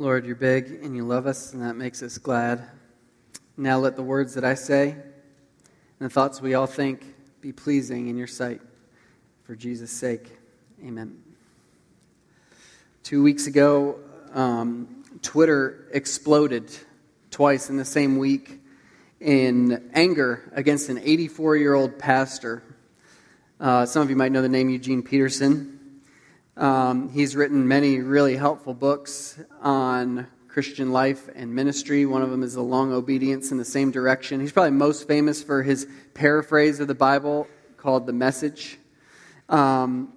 Lord, you're big and you love us, and that makes us glad. Now let the words that I say and the thoughts we all think be pleasing in your sight. For Jesus' sake, amen. Two weeks ago, um, Twitter exploded twice in the same week in anger against an 84 year old pastor. Uh, some of you might know the name Eugene Peterson. Um, he's written many really helpful books on Christian life and ministry. One of them is The Long Obedience in the Same Direction. He's probably most famous for his paraphrase of the Bible called The Message. Um,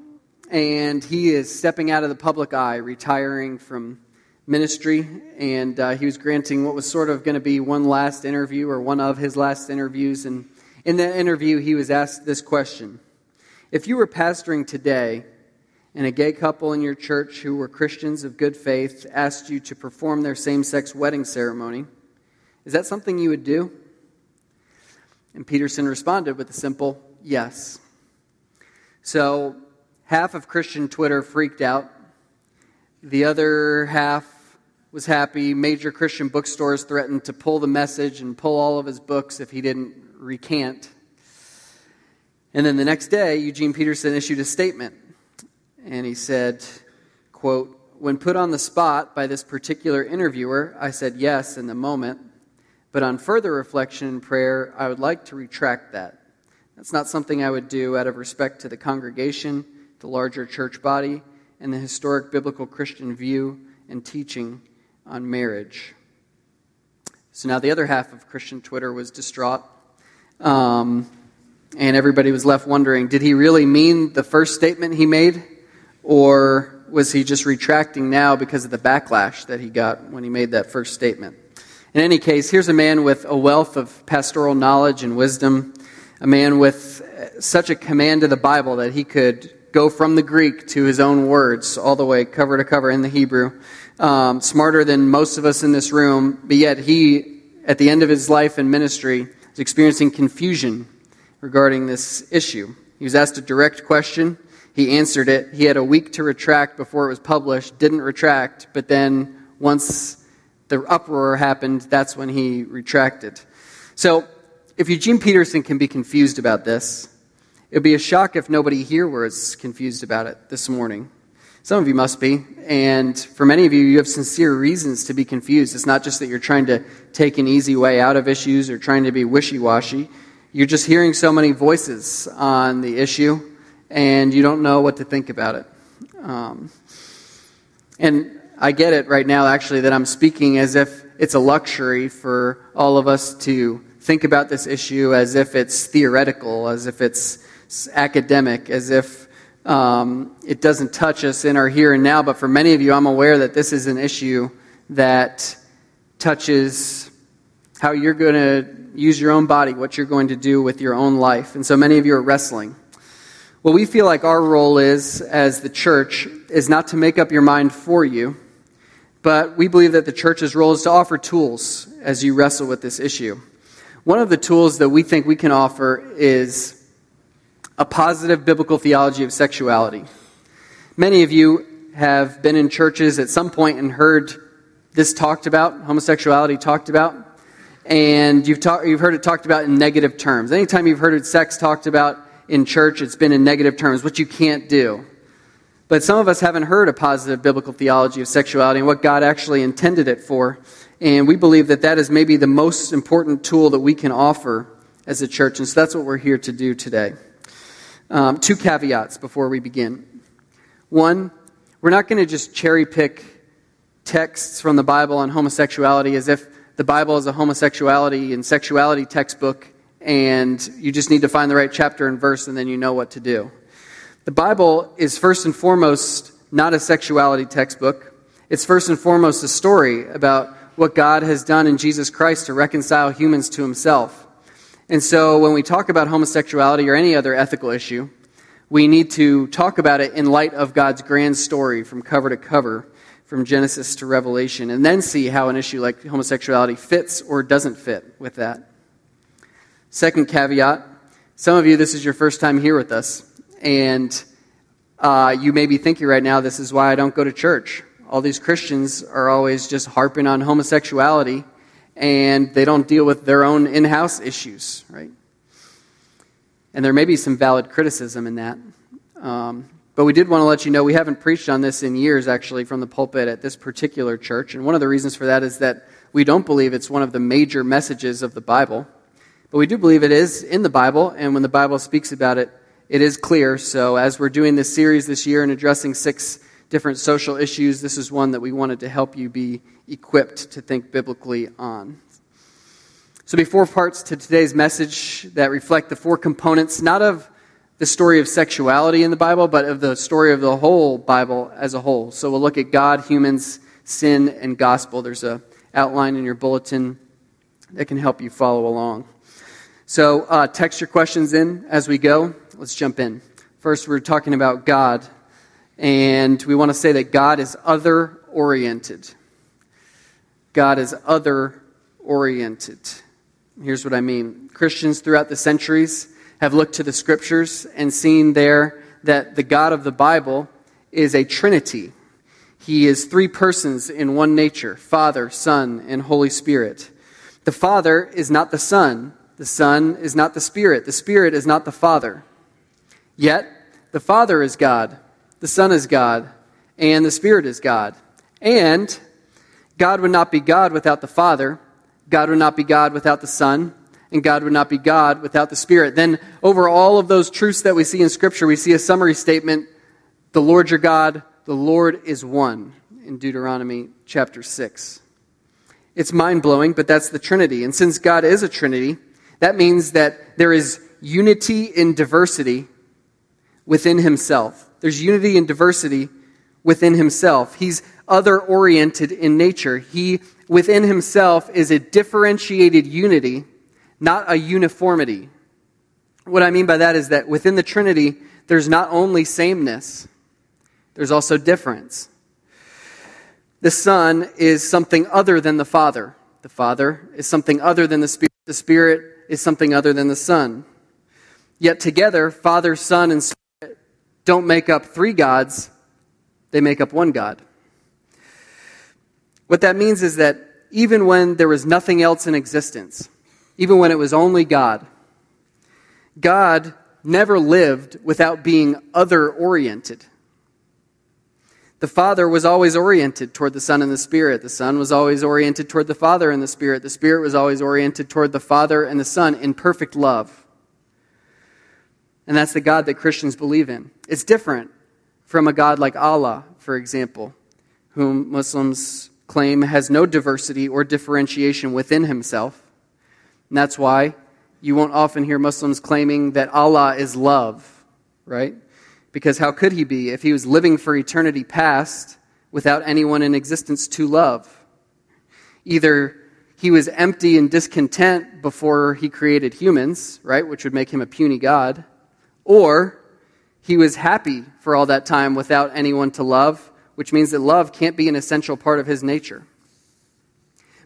and he is stepping out of the public eye, retiring from ministry. And uh, he was granting what was sort of going to be one last interview or one of his last interviews. And in that interview, he was asked this question If you were pastoring today, and a gay couple in your church who were Christians of good faith asked you to perform their same sex wedding ceremony, is that something you would do? And Peterson responded with a simple yes. So half of Christian Twitter freaked out. The other half was happy. Major Christian bookstores threatened to pull the message and pull all of his books if he didn't recant. And then the next day, Eugene Peterson issued a statement and he said, quote, when put on the spot by this particular interviewer, I said yes in the moment, but on further reflection and prayer, I would like to retract that. That's not something I would do out of respect to the congregation, the larger church body, and the historic biblical Christian view and teaching on marriage. So now the other half of Christian Twitter was distraught. Um, and everybody was left wondering did he really mean the first statement he made? Or was he just retracting now because of the backlash that he got when he made that first statement? In any case, here's a man with a wealth of pastoral knowledge and wisdom, a man with such a command of the Bible that he could go from the Greek to his own words, all the way cover to cover in the Hebrew. Um, smarter than most of us in this room, but yet he, at the end of his life and ministry, is experiencing confusion regarding this issue. He was asked a direct question he answered it. He had a week to retract before it was published, didn't retract, but then once the uproar happened, that's when he retracted. So, if Eugene Peterson can be confused about this, it would be a shock if nobody here was confused about it this morning. Some of you must be, and for many of you, you have sincere reasons to be confused. It's not just that you're trying to take an easy way out of issues or trying to be wishy washy. You're just hearing so many voices on the issue and you don't know what to think about it. Um, and I get it right now, actually, that I'm speaking as if it's a luxury for all of us to think about this issue as if it's theoretical, as if it's academic, as if um, it doesn't touch us in our here and now. But for many of you, I'm aware that this is an issue that touches how you're going to use your own body, what you're going to do with your own life. And so many of you are wrestling. What we feel like our role is as the church is not to make up your mind for you, but we believe that the church's role is to offer tools as you wrestle with this issue. One of the tools that we think we can offer is a positive biblical theology of sexuality. Many of you have been in churches at some point and heard this talked about, homosexuality talked about, and you've, talk, you've heard it talked about in negative terms. Anytime you've heard sex talked about, in church, it's been in negative terms, what you can't do. But some of us haven't heard a positive biblical theology of sexuality and what God actually intended it for. And we believe that that is maybe the most important tool that we can offer as a church. And so that's what we're here to do today. Um, two caveats before we begin. One, we're not going to just cherry pick texts from the Bible on homosexuality as if the Bible is a homosexuality and sexuality textbook and you just need to find the right chapter and verse, and then you know what to do. The Bible is first and foremost not a sexuality textbook. It's first and foremost a story about what God has done in Jesus Christ to reconcile humans to himself. And so when we talk about homosexuality or any other ethical issue, we need to talk about it in light of God's grand story from cover to cover, from Genesis to Revelation, and then see how an issue like homosexuality fits or doesn't fit with that. Second caveat some of you, this is your first time here with us, and uh, you may be thinking right now, this is why I don't go to church. all these Christians are always just harping on homosexuality and they don't deal with their own in house issues, right? And there may be some valid criticism in that. Um, but we did want to let you know we haven't preached on this in years, actually, from the pulpit at this particular church. And one of the reasons for that is that we don't believe it's one of the major messages of the Bible. But we do believe it is in the Bible, and when the Bible speaks about it, it is clear. So, as we're doing this series this year and addressing six different social issues, this is one that we wanted to help you be equipped to think biblically on. So, be four parts to today's message that reflect the four components, not of the story of sexuality in the Bible, but of the story of the whole Bible as a whole. So, we'll look at God, humans, sin, and gospel. There's a outline in your bulletin that can help you follow along. So, uh, text your questions in as we go. Let's jump in. First, we're talking about God, and we want to say that God is other oriented. God is other oriented. Here's what I mean Christians throughout the centuries have looked to the scriptures and seen there that the God of the Bible is a trinity. He is three persons in one nature Father, Son, and Holy Spirit. The Father is not the Son the Son is not the Spirit. The Spirit is not the Father. Yet, the Father is God, the Son is God, and the Spirit is God. And God would not be God without the Father, God would not be God without the Son, and God would not be God without the Spirit. Then, over all of those truths that we see in Scripture, we see a summary statement The Lord your God, the Lord is one, in Deuteronomy chapter 6. It's mind blowing, but that's the Trinity. And since God is a Trinity, that means that there is unity in diversity within himself. There's unity in diversity within himself. He's other oriented in nature. He, within himself, is a differentiated unity, not a uniformity. What I mean by that is that within the Trinity, there's not only sameness, there's also difference. The Son is something other than the Father. The Father is something other than the Spirit. The Spirit is something other than the Son. Yet together, Father, Son, and Spirit don't make up three gods, they make up one God. What that means is that even when there was nothing else in existence, even when it was only God, God never lived without being other oriented. The Father was always oriented toward the Son and the Spirit. The Son was always oriented toward the Father and the Spirit. The Spirit was always oriented toward the Father and the Son in perfect love. And that's the God that Christians believe in. It's different from a God like Allah, for example, whom Muslims claim has no diversity or differentiation within himself. And that's why you won't often hear Muslims claiming that Allah is love, right? Because how could he be if he was living for eternity past without anyone in existence to love? Either he was empty and discontent before he created humans, right, which would make him a puny God, or he was happy for all that time without anyone to love, which means that love can't be an essential part of his nature.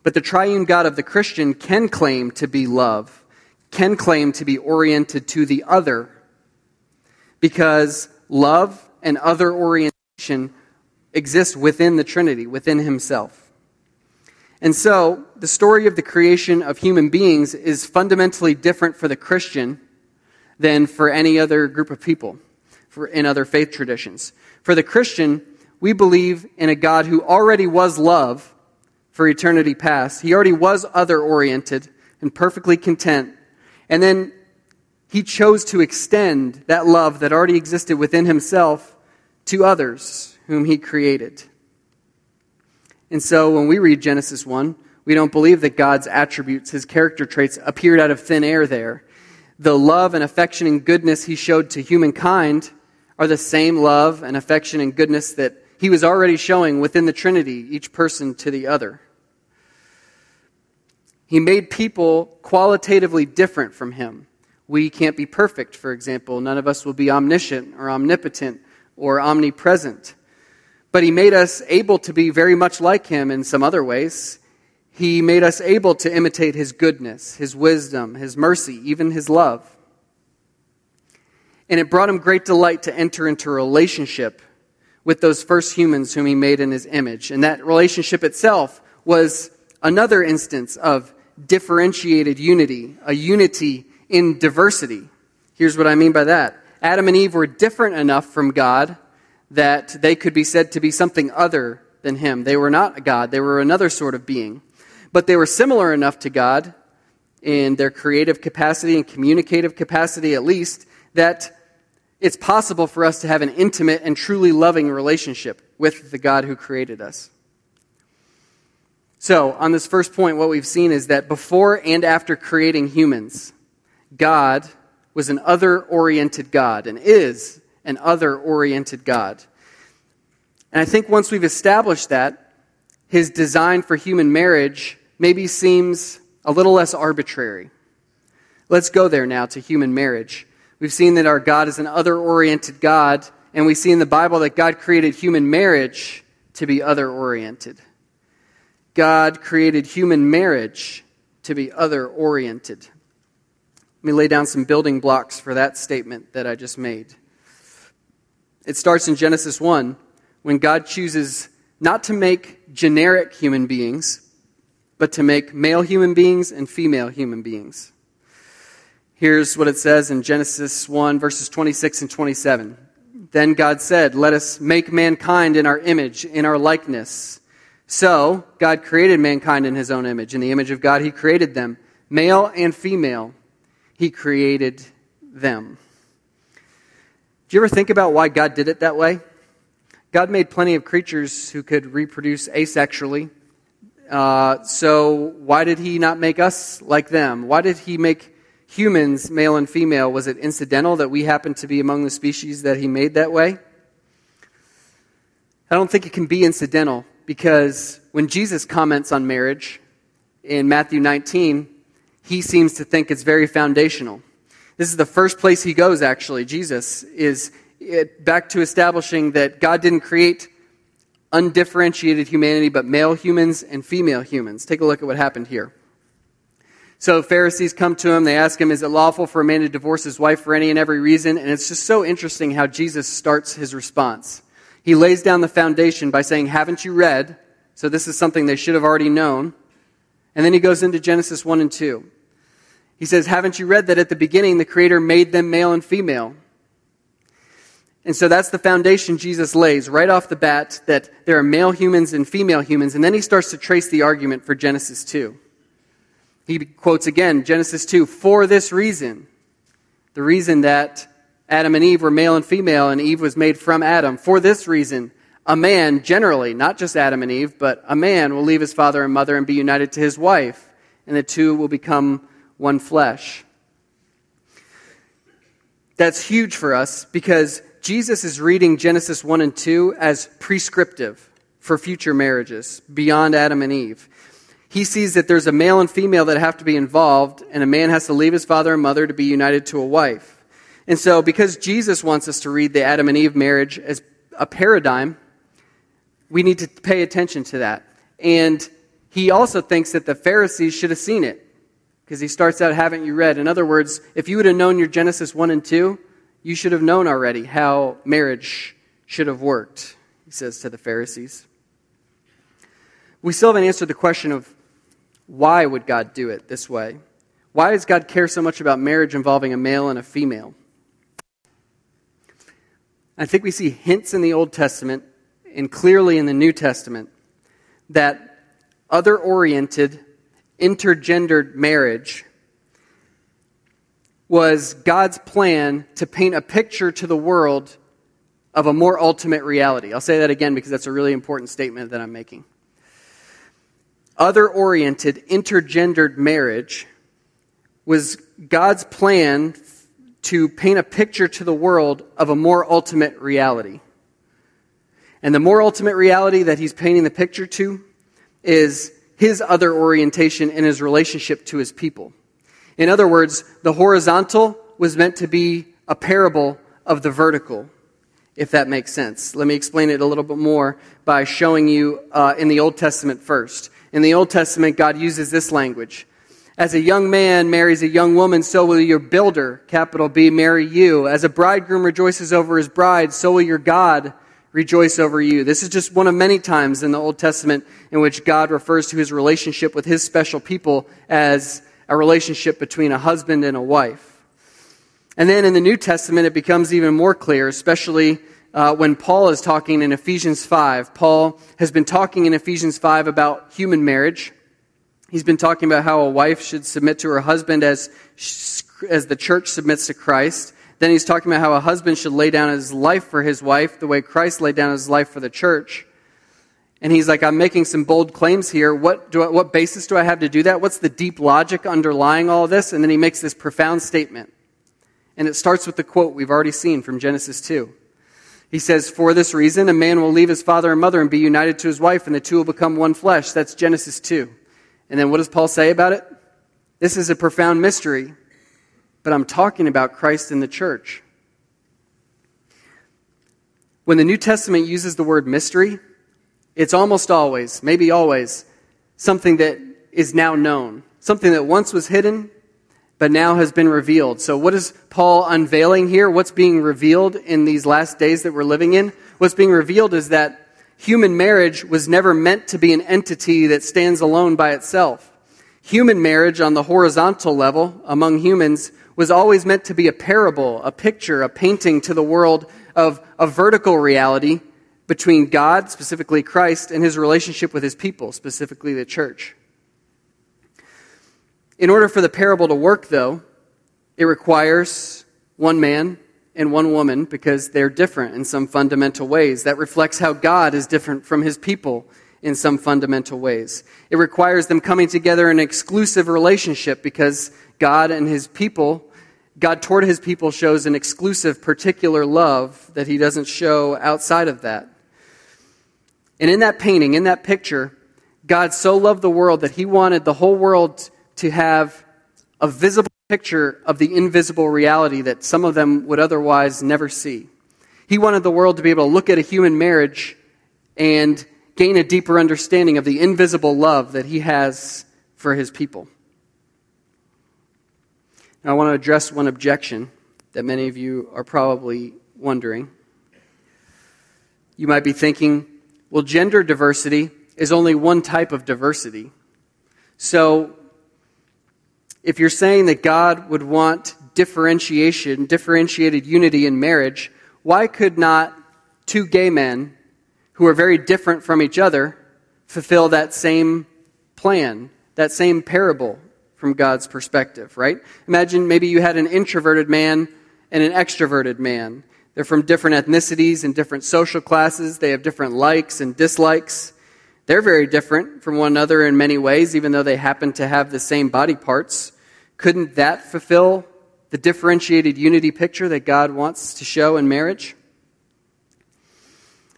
But the triune God of the Christian can claim to be love, can claim to be oriented to the other, because love and other orientation exist within the Trinity, within Himself. And so, the story of the creation of human beings is fundamentally different for the Christian than for any other group of people for, in other faith traditions. For the Christian, we believe in a God who already was love for eternity past. He already was other oriented and perfectly content. And then he chose to extend that love that already existed within himself to others whom he created. And so when we read Genesis 1, we don't believe that God's attributes, his character traits, appeared out of thin air there. The love and affection and goodness he showed to humankind are the same love and affection and goodness that he was already showing within the Trinity, each person to the other. He made people qualitatively different from him. We can't be perfect, for example. None of us will be omniscient or omnipotent or omnipresent. But He made us able to be very much like Him in some other ways. He made us able to imitate His goodness, His wisdom, His mercy, even His love. And it brought Him great delight to enter into relationship with those first humans whom he made in his image. And that relationship itself was another instance of differentiated unity, a unity in diversity. Here's what I mean by that Adam and Eve were different enough from God that they could be said to be something other than him. They were not a God, they were another sort of being. But they were similar enough to God in their creative capacity and communicative capacity, at least, that it's possible for us to have an intimate and truly loving relationship with the God who created us. So, on this first point, what we've seen is that before and after creating humans, God was an other oriented God and is an other oriented God. And I think once we've established that, his design for human marriage maybe seems a little less arbitrary. Let's go there now to human marriage. We've seen that our God is an other oriented God, and we see in the Bible that God created human marriage to be other oriented. God created human marriage to be other oriented. Let me lay down some building blocks for that statement that I just made. It starts in Genesis 1 when God chooses not to make generic human beings, but to make male human beings and female human beings. Here's what it says in Genesis 1, verses 26 and 27. Then God said, Let us make mankind in our image, in our likeness. So, God created mankind in his own image. In the image of God, he created them. Male and female, he created them. Do you ever think about why God did it that way? God made plenty of creatures who could reproduce asexually. Uh, so, why did he not make us like them? Why did he make humans, male and female, was it incidental that we happen to be among the species that he made that way? I don't think it can be incidental because when Jesus comments on marriage in Matthew 19, he seems to think it's very foundational. This is the first place he goes, actually. Jesus is eh, back to establishing that God didn't create undifferentiated humanity, but male humans and female humans. Take a look at what happened here. So Pharisees come to him. They ask him, Is it lawful for a man to divorce his wife for any and every reason? And it's just so interesting how Jesus starts his response. He lays down the foundation by saying, Haven't you read? So this is something they should have already known. And then he goes into Genesis 1 and 2. He says, Haven't you read that at the beginning the Creator made them male and female? And so that's the foundation Jesus lays right off the bat that there are male humans and female humans. And then he starts to trace the argument for Genesis 2. He quotes again Genesis 2 for this reason. The reason that Adam and Eve were male and female and Eve was made from Adam. For this reason, a man generally, not just Adam and Eve, but a man will leave his father and mother and be united to his wife, and the two will become one flesh. That's huge for us because Jesus is reading Genesis 1 and 2 as prescriptive for future marriages beyond Adam and Eve he sees that there's a male and female that have to be involved, and a man has to leave his father and mother to be united to a wife. And so, because Jesus wants us to read the Adam and Eve marriage as a paradigm, we need to pay attention to that. And he also thinks that the Pharisees should have seen it, because he starts out, Haven't you read? In other words, if you would have known your Genesis 1 and 2, you should have known already how marriage should have worked, he says to the Pharisees. We still haven't answered the question of why would God do it this way? Why does God care so much about marriage involving a male and a female? I think we see hints in the Old Testament and clearly in the New Testament that other oriented, intergendered marriage was God's plan to paint a picture to the world of a more ultimate reality. I'll say that again because that's a really important statement that I'm making other oriented, intergendered marriage was God's plan to paint a picture to the world of a more ultimate reality. And the more ultimate reality that he's painting the picture to is his other orientation in his relationship to his people. In other words, the horizontal was meant to be a parable of the vertical, if that makes sense. Let me explain it a little bit more by showing you uh, in the Old Testament first. In the Old Testament, God uses this language. As a young man marries a young woman, so will your builder, capital B, marry you. As a bridegroom rejoices over his bride, so will your God rejoice over you. This is just one of many times in the Old Testament in which God refers to his relationship with his special people as a relationship between a husband and a wife. And then in the New Testament, it becomes even more clear, especially uh, when Paul is talking in Ephesians 5. Paul has been talking in Ephesians 5 about human marriage. He's been talking about how a wife should submit to her husband as, as the church submits to Christ. Then he's talking about how a husband should lay down his life for his wife the way Christ laid down his life for the church. And he's like, I'm making some bold claims here. What, do I, what basis do I have to do that? What's the deep logic underlying all this? And then he makes this profound statement. And it starts with the quote we've already seen from Genesis 2. He says, For this reason, a man will leave his father and mother and be united to his wife, and the two will become one flesh. That's Genesis 2. And then what does Paul say about it? This is a profound mystery, but I'm talking about Christ in the church. When the New Testament uses the word mystery, it's almost always, maybe always, something that is now known, something that once was hidden, but now has been revealed. So, what is Paul unveiling here? What's being revealed in these last days that we're living in? What's being revealed is that human marriage was never meant to be an entity that stands alone by itself. Human marriage on the horizontal level among humans was always meant to be a parable, a picture, a painting to the world of a vertical reality between God, specifically Christ, and his relationship with his people, specifically the church. In order for the parable to work, though, it requires one man and one woman because they're different in some fundamental ways. That reflects how God is different from his people in some fundamental ways. It requires them coming together in an exclusive relationship because God and his people, God toward his people shows an exclusive, particular love that he doesn't show outside of that. And in that painting, in that picture, God so loved the world that he wanted the whole world to have a visible picture of the invisible reality that some of them would otherwise never see. He wanted the world to be able to look at a human marriage and gain a deeper understanding of the invisible love that he has for his people. I want to address one objection that many of you are probably wondering. You might be thinking, well, gender diversity is only one type of diversity. So, if you're saying that God would want differentiation, differentiated unity in marriage, why could not two gay men who are very different from each other fulfill that same plan, that same parable from God's perspective, right? Imagine maybe you had an introverted man and an extroverted man. They're from different ethnicities and different social classes. They have different likes and dislikes. They're very different from one another in many ways, even though they happen to have the same body parts. Couldn't that fulfill the differentiated unity picture that God wants to show in marriage?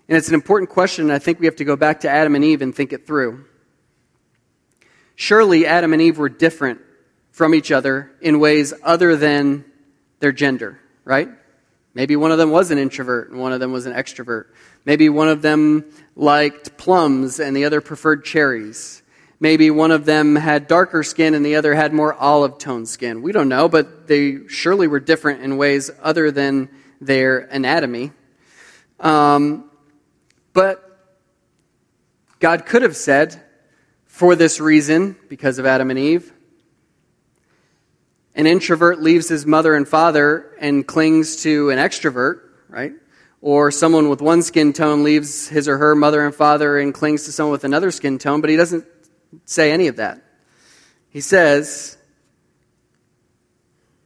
And it's an important question, I think we have to go back to Adam and Eve and think it through. Surely Adam and Eve were different from each other in ways other than their gender, right? Maybe one of them was an introvert and one of them was an extrovert. Maybe one of them liked plums and the other preferred cherries. Maybe one of them had darker skin and the other had more olive toned skin. We don't know, but they surely were different in ways other than their anatomy. Um, but God could have said, for this reason, because of Adam and Eve, an introvert leaves his mother and father and clings to an extrovert, right? Or someone with one skin tone leaves his or her mother and father and clings to someone with another skin tone, but he doesn't say any of that. He says,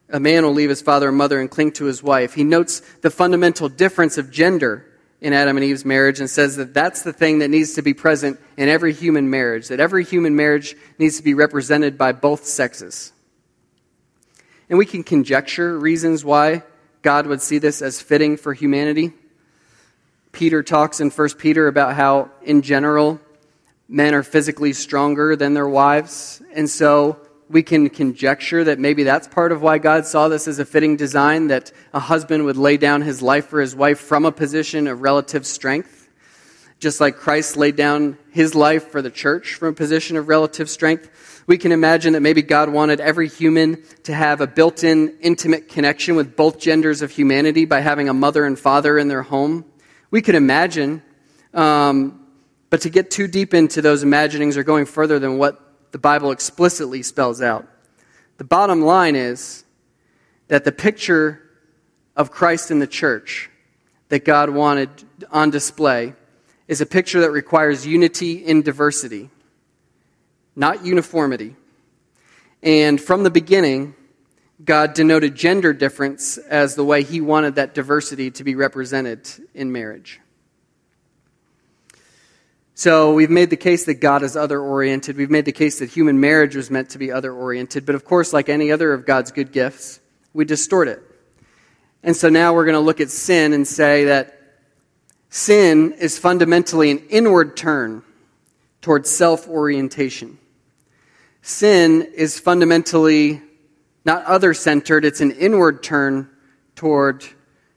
a man will leave his father and mother and cling to his wife. He notes the fundamental difference of gender in Adam and Eve's marriage and says that that's the thing that needs to be present in every human marriage, that every human marriage needs to be represented by both sexes. And we can conjecture reasons why God would see this as fitting for humanity. Peter talks in 1 Peter about how, in general, men are physically stronger than their wives. And so we can conjecture that maybe that's part of why God saw this as a fitting design that a husband would lay down his life for his wife from a position of relative strength. Just like Christ laid down his life for the church from a position of relative strength. We can imagine that maybe God wanted every human to have a built in intimate connection with both genders of humanity by having a mother and father in their home We could imagine, um, but to get too deep into those imaginings or going further than what the Bible explicitly spells out, the bottom line is that the picture of Christ in the church that God wanted on display is a picture that requires unity in diversity, not uniformity. And from the beginning, God denoted gender difference as the way he wanted that diversity to be represented in marriage. So we've made the case that God is other oriented. We've made the case that human marriage was meant to be other oriented. But of course, like any other of God's good gifts, we distort it. And so now we're going to look at sin and say that sin is fundamentally an inward turn towards self orientation. Sin is fundamentally not other centered, it's an inward turn toward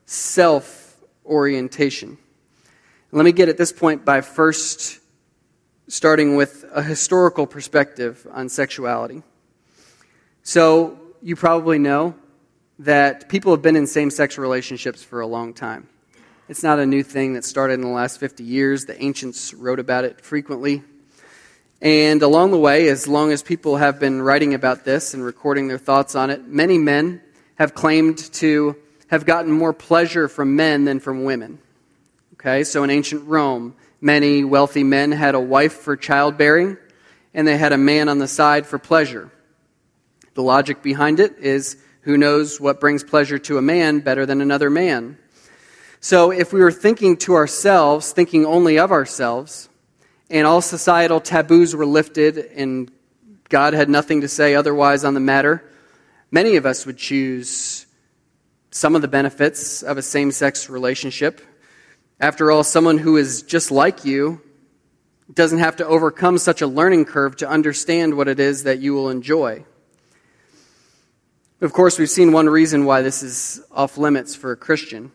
self orientation. Let me get at this point by first starting with a historical perspective on sexuality. So, you probably know that people have been in same sex relationships for a long time. It's not a new thing that started in the last 50 years. The ancients wrote about it frequently. And along the way, as long as people have been writing about this and recording their thoughts on it, many men have claimed to have gotten more pleasure from men than from women. Okay, so in ancient Rome, many wealthy men had a wife for childbearing, and they had a man on the side for pleasure. The logic behind it is who knows what brings pleasure to a man better than another man? So if we were thinking to ourselves, thinking only of ourselves, and all societal taboos were lifted and God had nothing to say otherwise on the matter, many of us would choose some of the benefits of a same sex relationship. After all, someone who is just like you doesn't have to overcome such a learning curve to understand what it is that you will enjoy. Of course, we've seen one reason why this is off limits for a Christian.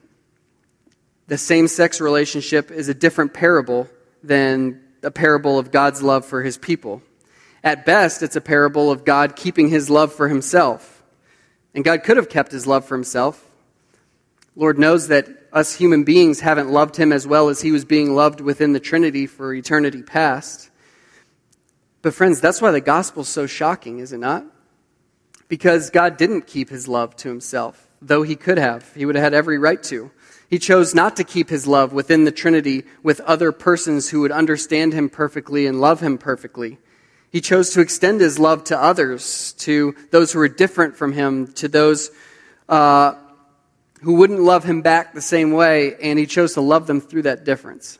The same sex relationship is a different parable than a parable of God's love for his people. At best, it's a parable of God keeping his love for himself. And God could have kept his love for himself. Lord knows that us human beings haven't loved him as well as he was being loved within the Trinity for eternity past. But, friends, that's why the gospel's so shocking, is it not? Because God didn't keep his love to himself, though he could have. He would have had every right to. He chose not to keep his love within the Trinity with other persons who would understand him perfectly and love him perfectly. He chose to extend his love to others, to those who were different from him, to those uh, who wouldn't love him back the same way, and he chose to love them through that difference.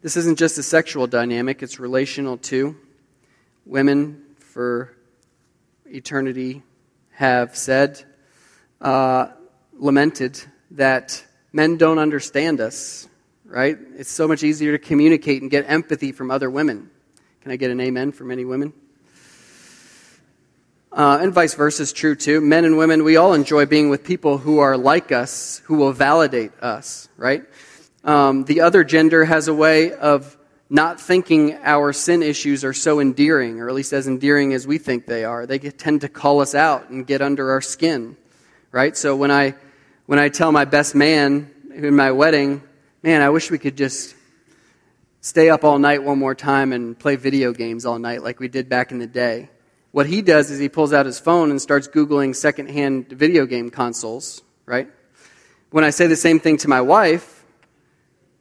This isn't just a sexual dynamic, it's relational too. Women, for eternity, have said, uh, lamented that men don't understand us, right? It's so much easier to communicate and get empathy from other women. Can I get an amen from any women? Uh, and vice versa is true too. Men and women, we all enjoy being with people who are like us, who will validate us, right? Um, the other gender has a way of not thinking our sin issues are so endearing, or at least as endearing as we think they are. They tend to call us out and get under our skin, right? So when I when I tell my best man in my wedding, man, I wish we could just stay up all night one more time and play video games all night like we did back in the day. What he does is he pulls out his phone and starts Googling secondhand video game consoles, right? When I say the same thing to my wife,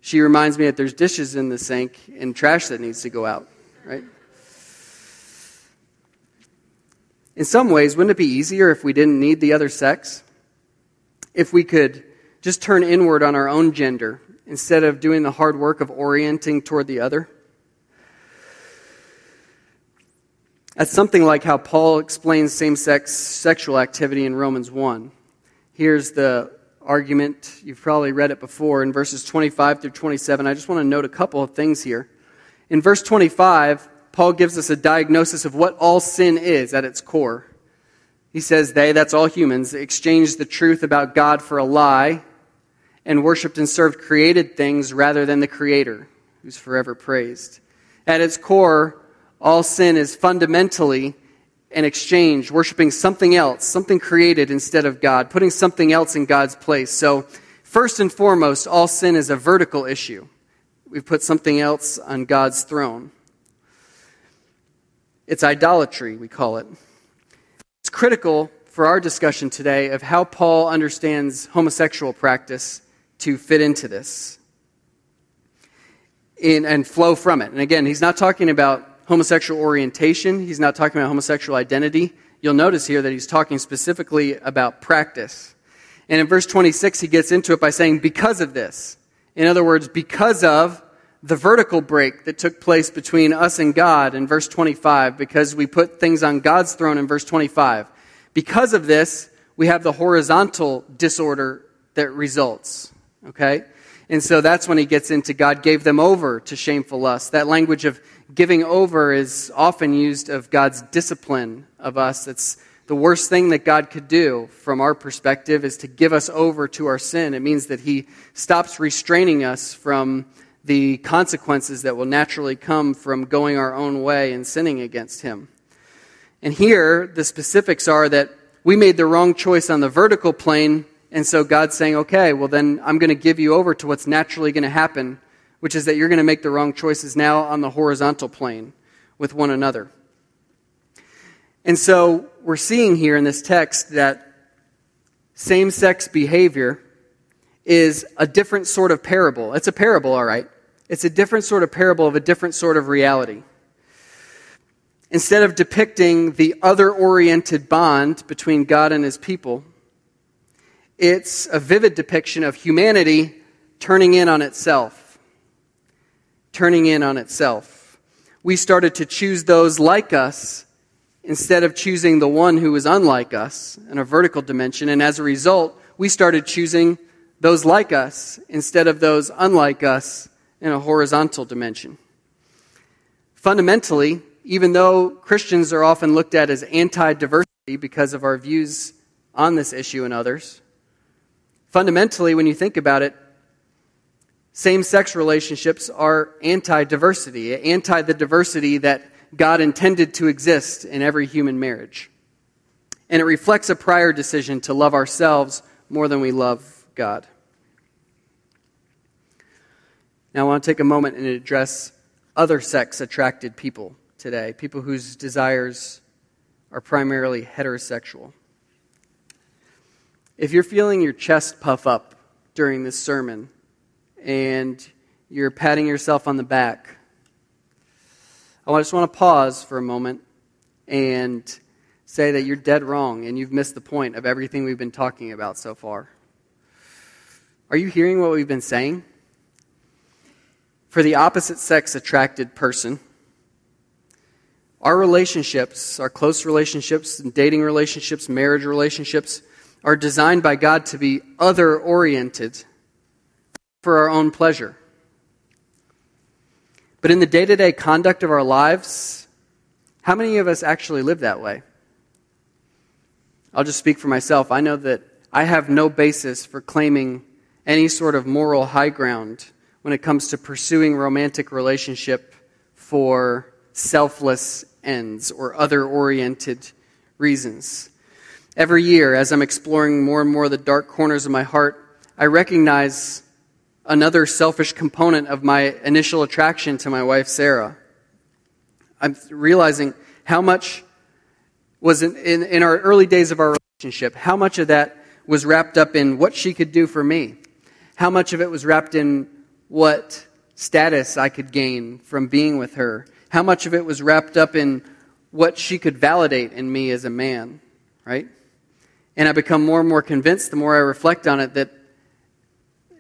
she reminds me that there's dishes in the sink and trash that needs to go out, right? In some ways, wouldn't it be easier if we didn't need the other sex? if we could just turn inward on our own gender instead of doing the hard work of orienting toward the other? That's something like how Paul explains same sex sexual activity in Romans 1. Here's the argument. You've probably read it before in verses 25 through 27. I just want to note a couple of things here. In verse 25, Paul gives us a diagnosis of what all sin is at its core. He says they, that's all humans, exchanged the truth about God for a lie and worshiped and served created things rather than the Creator, who's forever praised. At its core, all sin is fundamentally an exchange, worshiping something else, something created instead of God, putting something else in God's place. So, First and foremost, all sin is a vertical issue. We've put something else on God's throne. It's idolatry, we call it. It's critical for our discussion today of how Paul understands homosexual practice to fit into this in, and flow from it. And again, he's not talking about homosexual orientation, he's not talking about homosexual identity. You'll notice here that he's talking specifically about practice. And in verse 26, he gets into it by saying, because of this. In other words, because of the vertical break that took place between us and God in verse 25, because we put things on God's throne in verse 25. Because of this, we have the horizontal disorder that results. Okay? And so that's when he gets into God gave them over to shameful lust. That language of giving over is often used of God's discipline of us. It's the worst thing that God could do from our perspective is to give us over to our sin. It means that he stops restraining us from the consequences that will naturally come from going our own way and sinning against Him. And here, the specifics are that we made the wrong choice on the vertical plane, and so God's saying, okay, well, then I'm going to give you over to what's naturally going to happen, which is that you're going to make the wrong choices now on the horizontal plane with one another. And so we're seeing here in this text that same sex behavior is a different sort of parable. It's a parable, all right. It's a different sort of parable of a different sort of reality. Instead of depicting the other oriented bond between God and his people, it's a vivid depiction of humanity turning in on itself. Turning in on itself. We started to choose those like us instead of choosing the one who is unlike us in a vertical dimension. And as a result, we started choosing those like us instead of those unlike us in a horizontal dimension. Fundamentally, even though Christians are often looked at as anti diversity because of our views on this issue and others, fundamentally, when you think about it, same sex relationships are anti diversity, anti the diversity that God intended to exist in every human marriage. And it reflects a prior decision to love ourselves more than we love God. Now, I want to take a moment and address other sex attracted people today, people whose desires are primarily heterosexual. If you're feeling your chest puff up during this sermon and you're patting yourself on the back, I just want to pause for a moment and say that you're dead wrong and you've missed the point of everything we've been talking about so far. Are you hearing what we've been saying? for the opposite sex attracted person. Our relationships, our close relationships, dating relationships, marriage relationships, are designed by God to be other oriented for our own pleasure. But in the day to day conduct of our lives, how many of us actually live that way? I'll just speak for myself. I know that I have no basis for claiming any sort of moral high ground when it comes to pursuing romantic relationship for selfless ends or other oriented reasons. Every year, as I'm exploring more and more the dark corners of my heart, I recognize another selfish component of my initial attraction to my wife, Sarah. I'm realizing how much was in, in, in, our early days of our relationship, how much of that was wrapped up in what she could do for me, how much of it was wrapped in what status I could gain from being with her, how much of it was wrapped up in what she could validate in me as a man, right? And I become more and more convinced the more I reflect on it that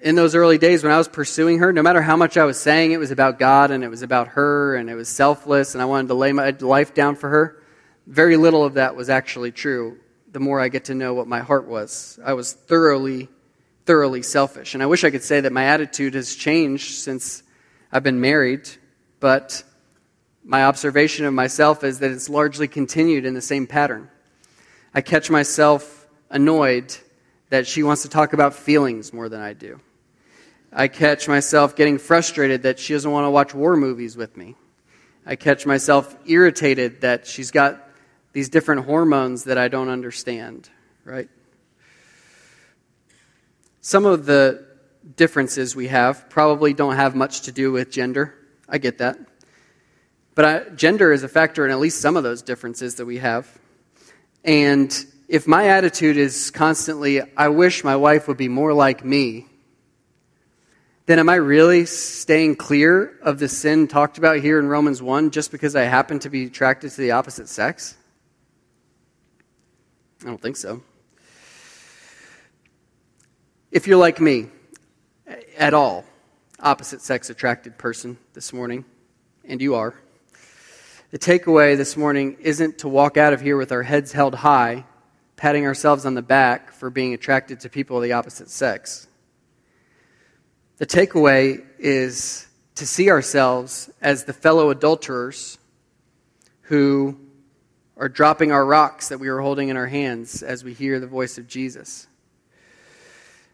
in those early days when I was pursuing her, no matter how much I was saying it was about God and it was about her and it was selfless and I wanted to lay my life down for her, very little of that was actually true the more I get to know what my heart was. I was thoroughly thoroughly selfish. And I wish I could say that my attitude has changed since I've been married, but my observation of myself is that it's largely continued in the same pattern. I catch myself annoyed that she wants to talk about feelings more than I do. I catch myself getting frustrated that she doesn't want to watch war movies with me. I catch myself irritated that she's got these different hormones that I don't understand, right? Some of the differences we have probably don't have much to do with gender. I get that. But I, gender is a factor in at least some of those differences that we have. And if my attitude is constantly, I wish my wife would be more like me, then am I really staying clear of the sin talked about here in Romans 1 just because I happen to be attracted to the opposite sex? I don't think so. If you're like me, at all, opposite sex attracted person this morning, and you are, the takeaway this morning isn't to walk out of here with our heads held high, patting ourselves on the back for being attracted to people of the opposite sex. The takeaway is to see ourselves as the fellow adulterers who are dropping our rocks that we are holding in our hands as we hear the voice of Jesus.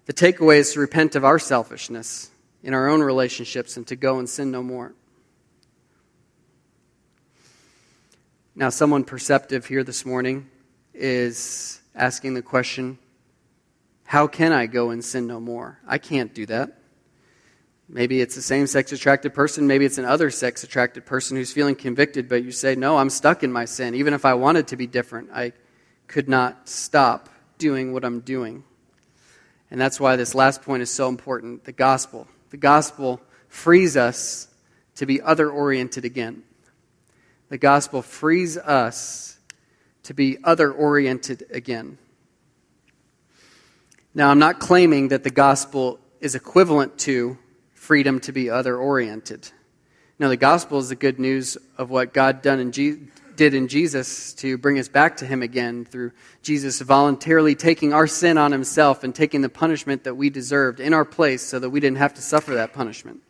The takeaway is to repent of our selfishness in our own relationships and to go and sin no more. Now, someone perceptive here this morning is asking the question how can I go and sin no more? I can't do that. Maybe it's a same sex attracted person. Maybe it's an other sex attracted person who's feeling convicted, but you say, No, I'm stuck in my sin. Even if I wanted to be different, I could not stop doing what I'm doing. And that's why this last point is so important the gospel. The gospel frees us to be other oriented again. The gospel frees us to be other oriented again. Now, I'm not claiming that the gospel is equivalent to freedom to be other oriented. Now, the gospel is the good news of what God done in Je- did in Jesus to bring us back to Him again through Jesus voluntarily taking our sin on Himself and taking the punishment that we deserved in our place so that we didn't have to suffer that punishment.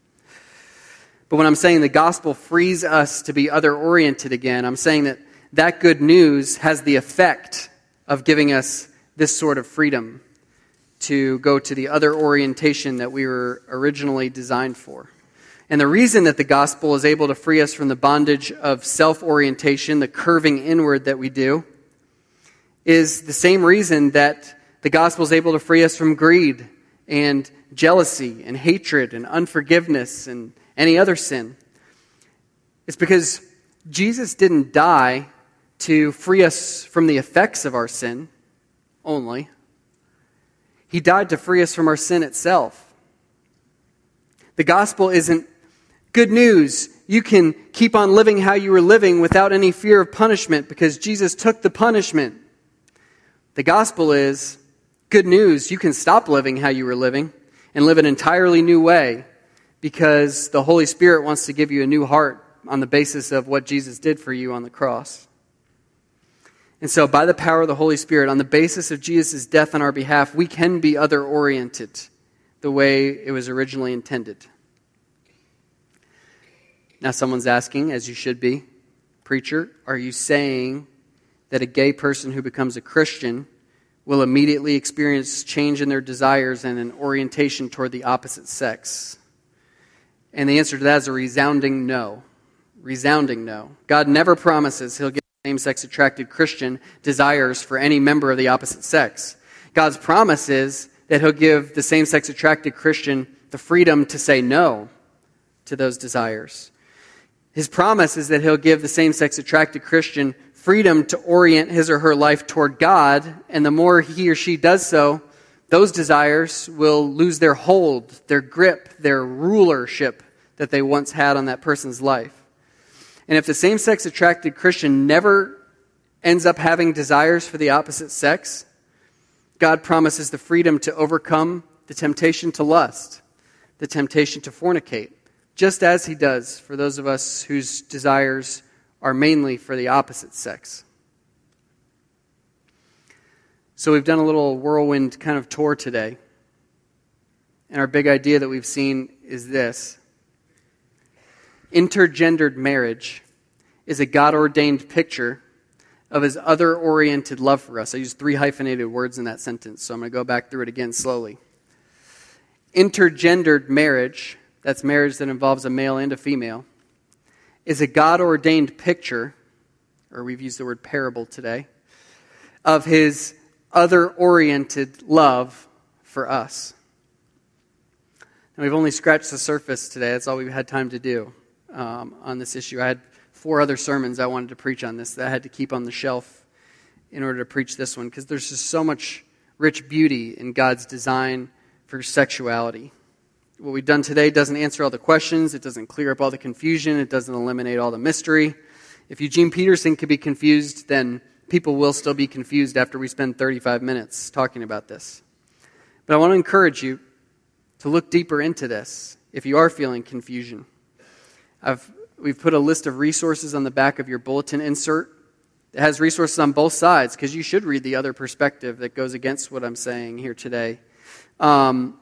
But when I'm saying the gospel frees us to be other oriented again, I'm saying that that good news has the effect of giving us this sort of freedom to go to the other orientation that we were originally designed for. And the reason that the gospel is able to free us from the bondage of self orientation, the curving inward that we do, is the same reason that the gospel is able to free us from greed and jealousy and hatred and unforgiveness and any other sin. It's because Jesus didn't die to free us from the effects of our sin only. He died to free us from our sin itself. The gospel isn't good news. You can keep on living how you were living without any fear of punishment because Jesus took the punishment. The gospel is good news. You can stop living how you were living and live an entirely new way because the Holy Spirit wants to give you a new heart on the basis of what Jesus did for you on the cross. And so, by the power of the Holy Spirit, on the basis of Jesus' death on our behalf, we can be other oriented the way it was originally intended. Now, someone's asking, as you should be, Preacher, are you saying that a gay person who becomes a Christian will immediately experience change in their desires and an orientation toward the opposite sex? And the answer to that is a resounding no. Resounding no. God never promises he'll give same sex attracted Christian desires for any member of the opposite sex. God's promise is that He'll give the same sex attracted Christian the freedom to say no to those desires. His promise is that He'll give the same sex attracted Christian freedom to orient his or her life toward God, and the more he or she does so, those desires will lose their hold, their grip, their rulership that they once had on that person's life. And if the same sex attracted Christian never ends up having desires for the opposite sex, God promises the freedom to overcome the temptation to lust, the temptation to fornicate, just as he does for those of us whose desires are mainly for the opposite sex. So we've done a little whirlwind kind of tour today. And our big idea that we've seen is this intergendered marriage is a God ordained picture of his other oriented love for us. I used three hyphenated words in that sentence, so I'm going to go back through it again slowly. Intergendered marriage, that's marriage that involves a male and a female, is a God ordained picture, or we've used the word parable today, of his other oriented love for us. And we've only scratched the surface today. That's all we've had time to do um, on this issue. I had four other sermons I wanted to preach on this that I had to keep on the shelf in order to preach this one because there's just so much rich beauty in God's design for sexuality. What we've done today doesn't answer all the questions, it doesn't clear up all the confusion, it doesn't eliminate all the mystery. If Eugene Peterson could be confused, then people will still be confused after we spend 35 minutes talking about this. But I want to encourage you to look deeper into this if you are feeling confusion. I've, we've put a list of resources on the back of your bulletin insert. It has resources on both sides because you should read the other perspective that goes against what I'm saying here today. Um,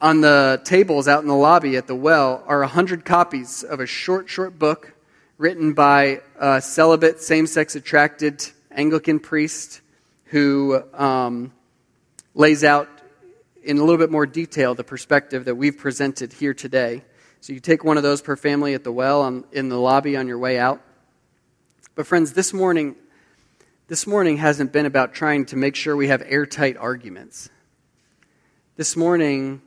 on the tables out in the lobby at the well are 100 copies of a short, short book written by a celibate, same sex attracted Anglican priest who um, lays out in a little bit more detail the perspective that we've presented here today. So you take one of those per family at the well on, in the lobby on your way out. But friends, this morning, this morning hasn't been about trying to make sure we have airtight arguments. This morning,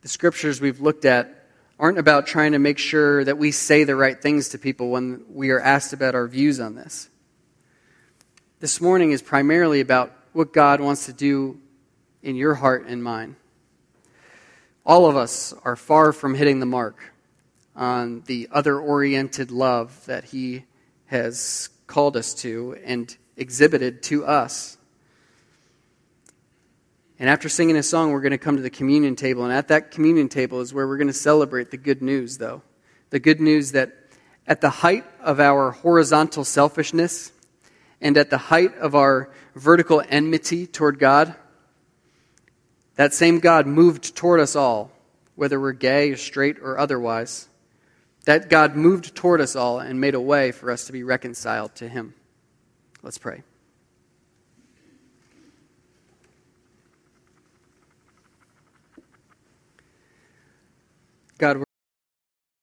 the scriptures we've looked at aren't about trying to make sure that we say the right things to people when we are asked about our views on this. This morning is primarily about what God wants to do in your heart and mine. All of us are far from hitting the mark on the other oriented love that He has called us to and exhibited to us. And after singing a song, we're going to come to the communion table. And at that communion table is where we're going to celebrate the good news, though. The good news that at the height of our horizontal selfishness and at the height of our vertical enmity toward God, that same God moved toward us all, whether we're gay straight or otherwise. That God moved toward us all and made a way for us to be reconciled to Him. Let's pray. God,